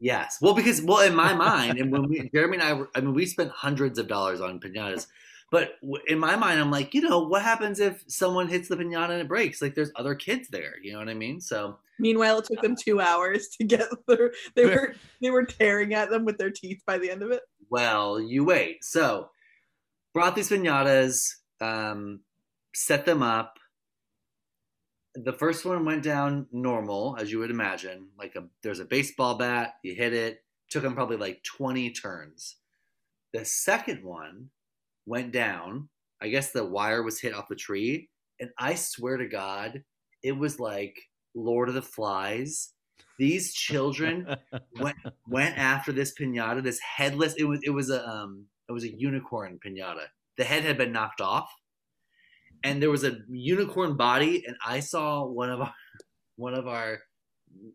B: Yes. Well, because well, in my mind, and when we, Jeremy and I, were, I mean, we spent hundreds of dollars on pinatas, but in my mind, I'm like, you know, what happens if someone hits the pinata and it breaks? Like, there's other kids there. You know what I mean? So,
C: Meanwhile, it took them two hours to get through. They were they were tearing at them with their teeth by the end of it.
B: well, you wait. So, brought these pinatas, um, set them up. The first one went down normal, as you would imagine. Like a there's a baseball bat, you hit it. Took them probably like 20 turns. The second one went down. I guess the wire was hit off the tree, and I swear to God, it was like Lord of the Flies. These children went went after this pinata, this headless. It was it was a um it was a unicorn pinata. The head had been knocked off, and there was a unicorn body. And I saw one of our one of our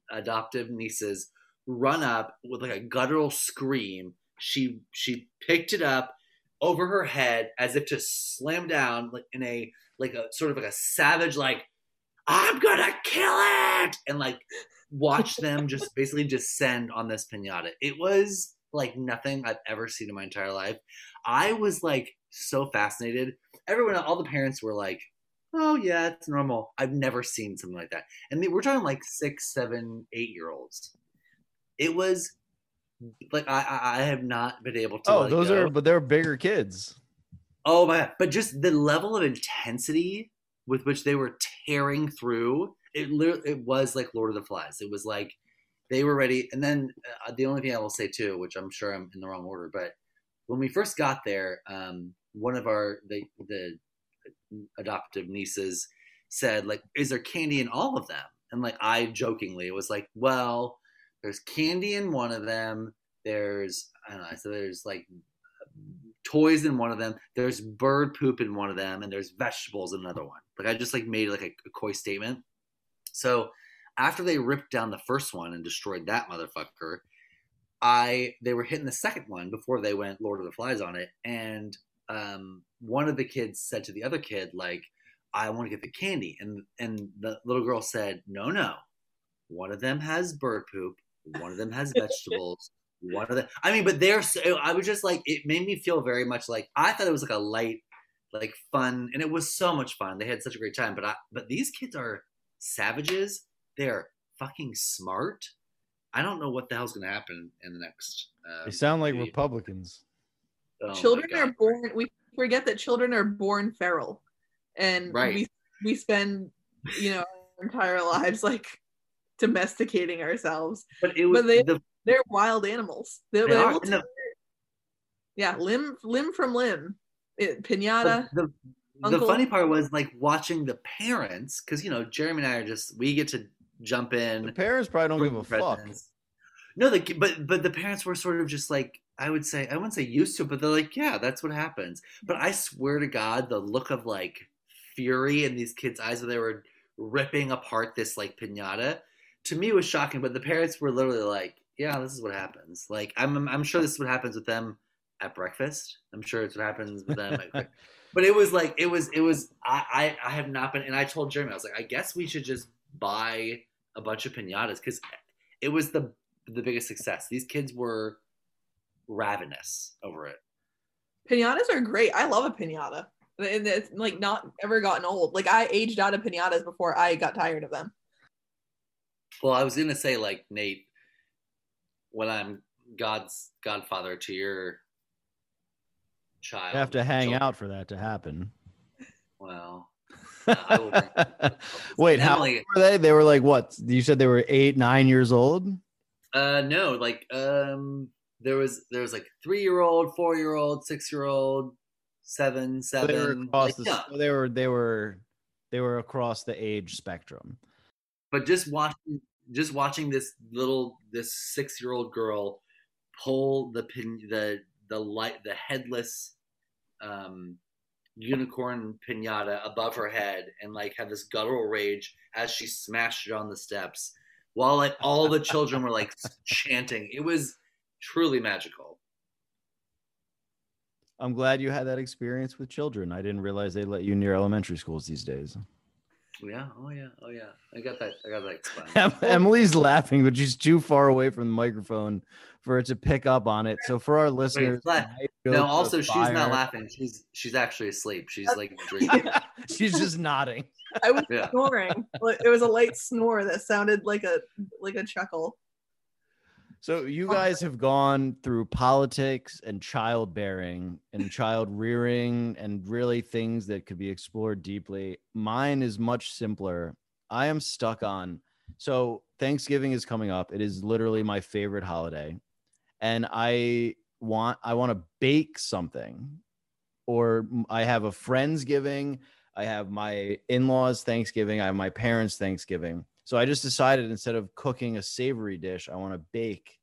B: adoptive nieces run up with like a guttural scream. She she picked it up over her head as if to slam down like in a like a sort of like a savage like I'm gonna kill it and like watch them just basically descend on this pinata. It was like nothing I've ever seen in my entire life. I was like so fascinated. Everyone, all the parents were like, oh yeah, it's normal. I've never seen something like that. And we're talking like six, seven, eight year olds. It was like I, I have not been able to.
A: Oh, those
B: go.
A: are, but they're bigger kids.
B: Oh my! But just the level of intensity with which they were tearing through it. It was like Lord of the Flies. It was like they were ready. And then uh, the only thing I will say too, which I'm sure I'm in the wrong order, but when we first got there, um, one of our the the adoptive nieces said like, "Is there candy in all of them?" And like I jokingly was like, "Well, there's candy in one of them. There's I don't know. So there's like toys in one of them. There's bird poop in one of them, and there's vegetables in another one. Like I just like made like a, a coy statement. So after they ripped down the first one and destroyed that motherfucker, I they were hitting the second one before they went Lord of the Flies on it, and um, one of the kids said to the other kid like, "I want to get the candy," and and the little girl said, "No, no, one of them has bird poop, one of them has vegetables." One of them, I mean, but they're so, I was just like, it made me feel very much like I thought it was like a light, like fun, and it was so much fun. They had such a great time, but I, but these kids are savages. They're fucking smart. I don't know what the hell's going to happen in the next. Uh,
A: They sound like
B: few years.
A: Republicans.
B: Oh
C: children are born. We forget that children are born feral, and
B: Right.
C: we we spend you know our entire lives like domesticating ourselves.
B: but it was
C: but they-
B: the
C: They're wild animals. They,
B: They
C: they
B: are,
C: will
B: the-
C: yeah, limb limb from limb. It, pinata.
B: the, the
C: Uncle-
B: funny part was like watching the parents because you know Jeremy and I are just we get to jump in.
A: The parents probably don't give a
B: bring
A: fuck.
B: presents. No, the, but but the parents were sort of just like I would say I wouldn't say used to, it, but they're like yeah, that's what happens. But I swear to God, the look of like fury in these kids' eyes when they were ripping apart this like pinata to me was shocking. But the parents were literally like, yeah, this is what happens. Like I'm I'm sure this is what happens with them at breakfast. I'm sure it's what happens with them. But it was like it was it was I, I I have not been and I told Jeremy I was like I guess we should just buy a bunch of pinatas because it was the the biggest success. These kids were ravenous over it.
C: Pinatas are great. I love a pinata. And it's like not ever gotten old. Like I aged out of pinatas before I got tired of them.
B: Well, I was gonna say like Nate, when I'm God's godfather to your child,
A: You have to hang
B: children-
A: out for that to happen.
B: Well, I
A: Wait, how old were they? They were like what? You said they were eight, nine years old.
B: Uh, no, like um, there was there was like three year old, four year old, six year old, seven,
A: So they were
B: seven.
A: across
B: like,
A: the.
B: yeah.
A: so They were they were they were across the age spectrum.
B: But just watching just watching this little this six year old girl pull the pin the the light the headless um unicorn pinata above her head and like have this guttural rage as she smashed it on the steps while like all the children were like chanting it was truly magical
A: I'm glad you had that experience with children. I didn't realize they let you near elementary schools these days.
B: Oh, yeah oh yeah oh yeah i got that i got that explained.
A: Emily's laughing, but she's too far away from the microphone for it to pick up on it. So for our listeners,
B: laugh.
A: might go
B: no also she's
A: fire-
B: not laughing she's she's actually asleep she's like dreaming
A: she's just nodding.
C: I was
B: Yeah.
C: snoring. It was a light snore that sounded like a like a chuckle.
A: So you oh. guys have gone through politics and childbearing and child rearing and really things that could be explored deeply. Mine is much simpler. I am stuck on. So Thanksgiving is coming up. It is literally my favorite holiday. And I want I want to bake something or I have a friend's giving, I have my in-laws Thanksgiving, I have my parents Thanksgiving. So I just decided instead of cooking a savory dish, I want to bake.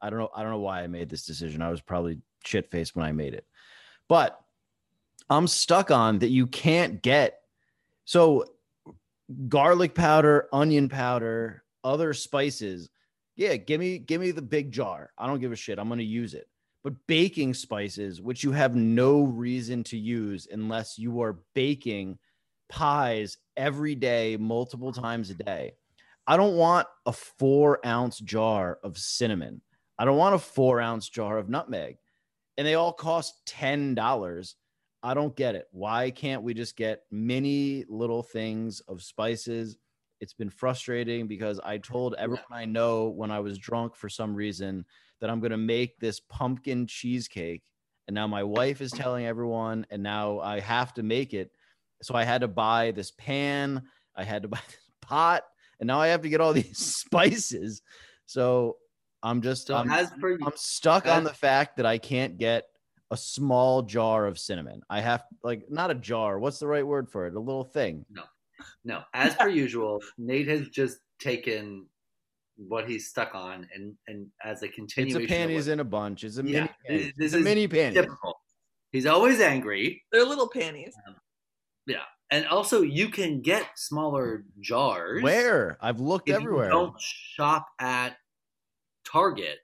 A: I don't know. I don't know why I made this decision. I was probably shit faced when I made it, but I'm stuck on that. You can't get so garlic powder, onion powder, other spices. Yeah, give me give me the big jar. I don't give a shit. I'm gonna use it. But baking spices, which you have no reason to use unless you are baking pies every day, multiple times a day. I don't want a four ounce jar of cinnamon. I don't want a four ounce jar of nutmeg. And they all cost $10. I don't get it. Why can't we just get many little things of spices? It's been frustrating because I told everyone I know when I was drunk for some reason that I'm going to make this pumpkin cheesecake. And now my wife is telling everyone, and now I have to make it. So I had to buy this pan, I had to buy this pot, and now I have to get all these spices. So I'm just
B: So
A: I'm,
B: as per
A: I'm stuck on the fact that I can't get a small jar of cinnamon. I have like not a jar. What's the right word for it? A little thing.
B: no, no. as per usual, Nate has just taken what he's stuck on and and as a continuation.
A: It's
B: continuation.
A: a panties in a bunch. It's a
B: Yeah,
A: mini. Panties.
B: this
A: It's a
B: is
A: mini panties.
B: typical. He's always angry.
C: They're little panties.
B: Um, And also, you can get smaller jars.
A: Where I've looked everywhere.
B: Don't shop at Target.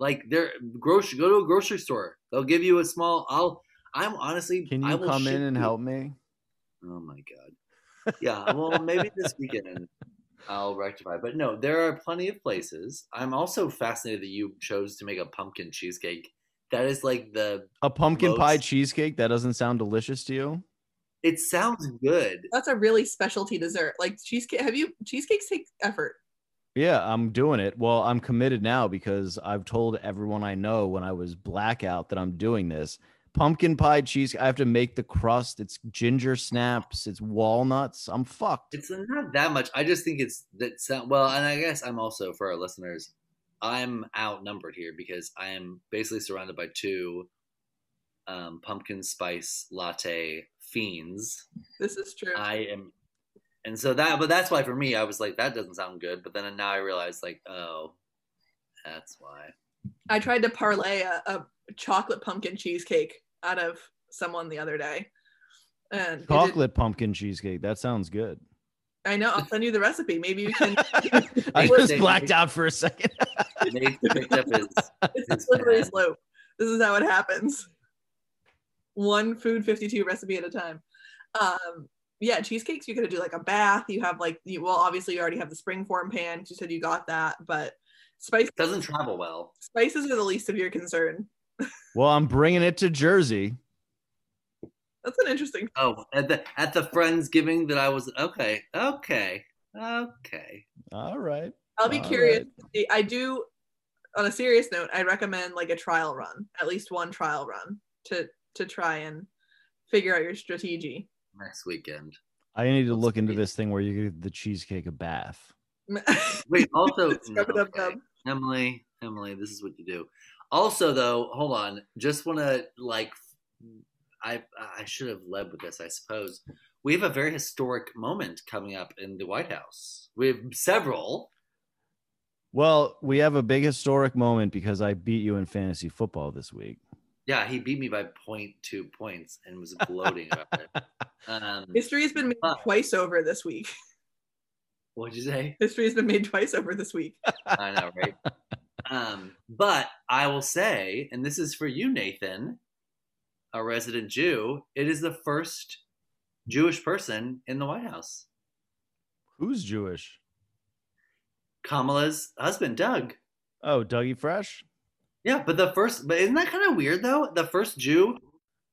B: Like they're grocery. Go to a grocery store. They'll give you a small. I'll. I'm honestly.
A: Can you come in and
B: you-
A: help me?
B: Oh my god. Yeah. Well, maybe this weekend I'll rectify. But no, there are plenty of places. I'm also fascinated that you chose to make a pumpkin cheesecake. That is like the.
A: A pumpkin pie cheesecake that doesn't sound delicious to you?
B: It sounds good.
C: That's a really specialty dessert. Like cheesecake. Have you cheesecakes take effort?
A: Yeah, I'm doing it. Well, I'm committed now because I've told everyone I know when I was blackout that I'm doing this. Pumpkin pie cheese. I have to make the crust. It's ginger snaps. It's walnuts. I'm fucked.
B: It's not that much. I just think it's that sound well, and I guess I'm also for our listeners. I'm outnumbered here because I am basically surrounded by two um, pumpkin spice latte fiends.
C: This is true.
B: I am, and so that, but that's why for me, I was like, that doesn't sound good. But then now I realized, like, oh, that's why.
C: I tried to parlay a, a chocolate pumpkin cheesecake out of someone the other day. And it did-
A: Chocolate pumpkin cheesecake. That sounds good.
C: I know. I'll send you the recipe. Maybe you can.
A: I
B: Well,
A: just blacked out for a second.
B: Nate picked up his.
C: it's a slippery slope. This is how it happens. One Food52 recipe at a time. Um, yeah, cheesecakes, you could do like a bath. You have like, you, well, obviously you already have the spring form pan. 'cause You said you got that, but spice,
B: Doesn't travel well.
C: spices are the least of your concern.
A: well, I'm bringing it to Jersey.
C: That's an interesting.
B: Oh, at the at the friendsgiving that I was okay, okay, okay.
A: All right.
C: I'll be
A: All
C: curious.
A: right.
C: I do, on a serious note, I recommend like a trial run, at least one trial run to to try and figure out your strategy.
B: Next weekend.
A: I need to
B: Let's
A: look into
B: see.
A: this thing where you give the cheesecake a bath.
B: Wait, also,
C: Scrub it up,
B: okay.
C: dub.
B: Emily, Emily, this is what you do. Also, though, hold on. Just want to like, I I should have led with this, I suppose. We have a very historic moment coming up in the White House. We have several.
A: Well, we have a big historic moment because I beat you in fantasy football this week.
B: Yeah, he beat me by 0.2 points and was gloating about it. Um,
C: History has been made
B: Huh.
C: twice over this week.
B: what'd you say?
C: History has been made twice over this week.
B: I know, right? um, but I will say, and this is for you, Nathan, a resident Jew, it is the first Jewish person in the White House.
A: Who's Jewish?
B: Kamala's husband, Doug.
A: Oh, Dougie Fresh.
B: Yeah, but the first, but isn't that kind of weird though? The first Jew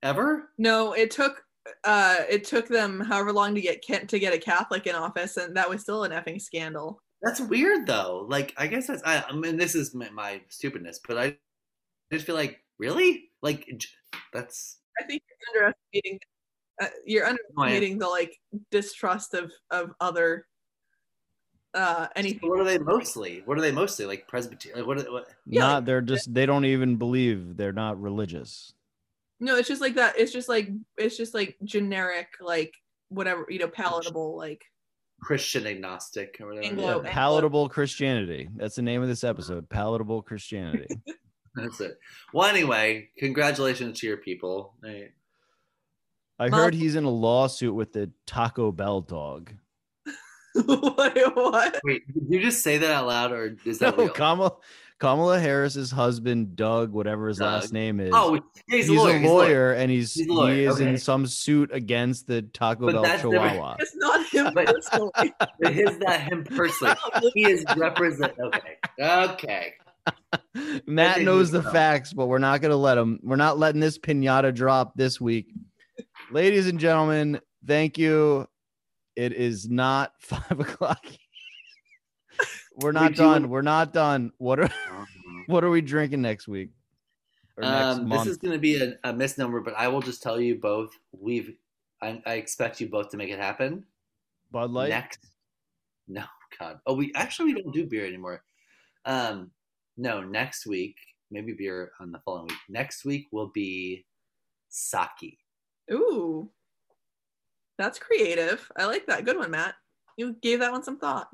B: ever?
C: No, it took uh it took them however long to get Kent to get a Catholic in office, and that was still an effing scandal.
B: That's weird though. Like, I guess that's, I, I mean, this is my, my stupidness, but I just feel like, really? Like, that's,
C: I think you're underestimating uh, you're underestimating the like distrust of of other uh anything.
B: what are they mostly? What are they mostly? Like Presbyterian? Like, what, are- what?
C: Yeah,
A: not
C: like-
A: they're just they don't even believe they're not religious.
C: No, it's just like that. It's just like it's just like generic, like whatever you know, palatable, like
B: Christian agnostic or whatever.
C: Anglo-
A: Yeah, palatable Christianity. That's the name of this episode. Palatable Christianity.
B: That's it. Well, anyway, congratulations to your people. Hey,
A: I heard he's in a lawsuit with the Taco Bell dog.
C: what? what?
B: Wait, did you just say that out loud, or is that
A: No,
B: that real?
A: Kamala Kamala Harris's husband, Doug, whatever his last name is.
B: Oh, he's,
A: he's,
B: a lawyer.
A: a
B: he's
A: lawyer, and he's,
B: He's lawyer,
A: he is in some suit against the Taco
B: But
A: Bell. Chihuahua.
C: It's not him
B: But-
C: personally.
B: But Is that him personally? he is represent. Okay, okay.
A: Matt knows the
B: know.
A: facts, but we're not gonna let him. We're not letting this pinata drop this week. Ladies and gentlemen, thank you. It is not five o'clock. We're not
B: do
A: done.
B: want-
A: We're not done. What are what are we drinking next week? Or next
B: Um,
A: month?
B: this is going to be a, a misnomer, but I will just tell you both. We've. I, I expect you both to make it happen
A: Bud Light.
B: next. No, God. Oh, we actually we don't do beer anymore. Um, no, next week maybe beer on the following week. Next week will be sake.
C: Ooh, that's creative. I like that. Good one, Matt. You gave that one some thought.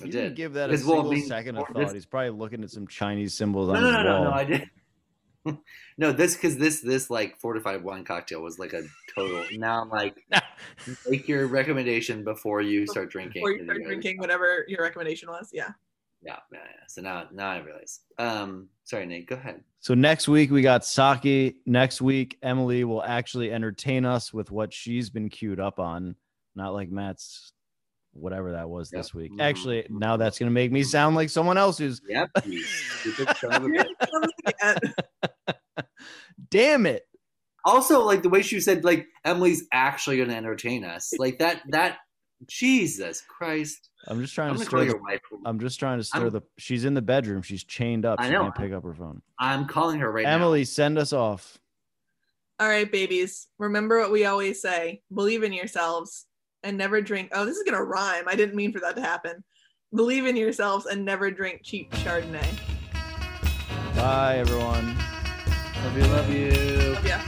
B: I
A: You
B: did.
A: didn't give that a
B: Because, well,
A: single second of
B: this-
A: thought. He's probably looking at some Chinese symbols
B: No,
A: on
B: no,
A: his
B: no, no,
A: wall.
B: no. I did. no, this because this this like fortified wine cocktail was like a total. Now I'm like, make your recommendation before you start drinking.
C: Or you
B: 'cause
C: start drinking whatever your recommendation was. Yeah.
B: Yeah, yeah, yeah. So now, now I realize. Um, sorry, Nate. Go ahead.
A: So next week we got sake. Next week Emily will actually entertain us with what she's been queued up on, not like Matt's whatever that was
B: Yep.
A: this week. Actually, now that's gonna make me sound like someone else who's
B: Yep. you stupid son of a bitch.
A: damn it.
B: also, like the way she said, like Emily's actually going to entertain us. Like that. That. Jesus Christ.
A: I'm just trying
B: I'm
A: to stir the
B: your wife.
A: I'm just trying to stir
B: I'm-
A: the she's in the bedroom. She's chained up.
B: I
A: She
B: know.
A: can't pick up her phone.
B: I'm calling her right now.
A: Emily, send us off.
C: All right, babies. Remember what we always say believe in yourselves and never drink. Oh, this is going to rhyme. I didn't mean for that to happen. Believe in yourselves and never drink cheap Chardonnay.
A: Bye everyone. Love you, love you.
C: Love ya.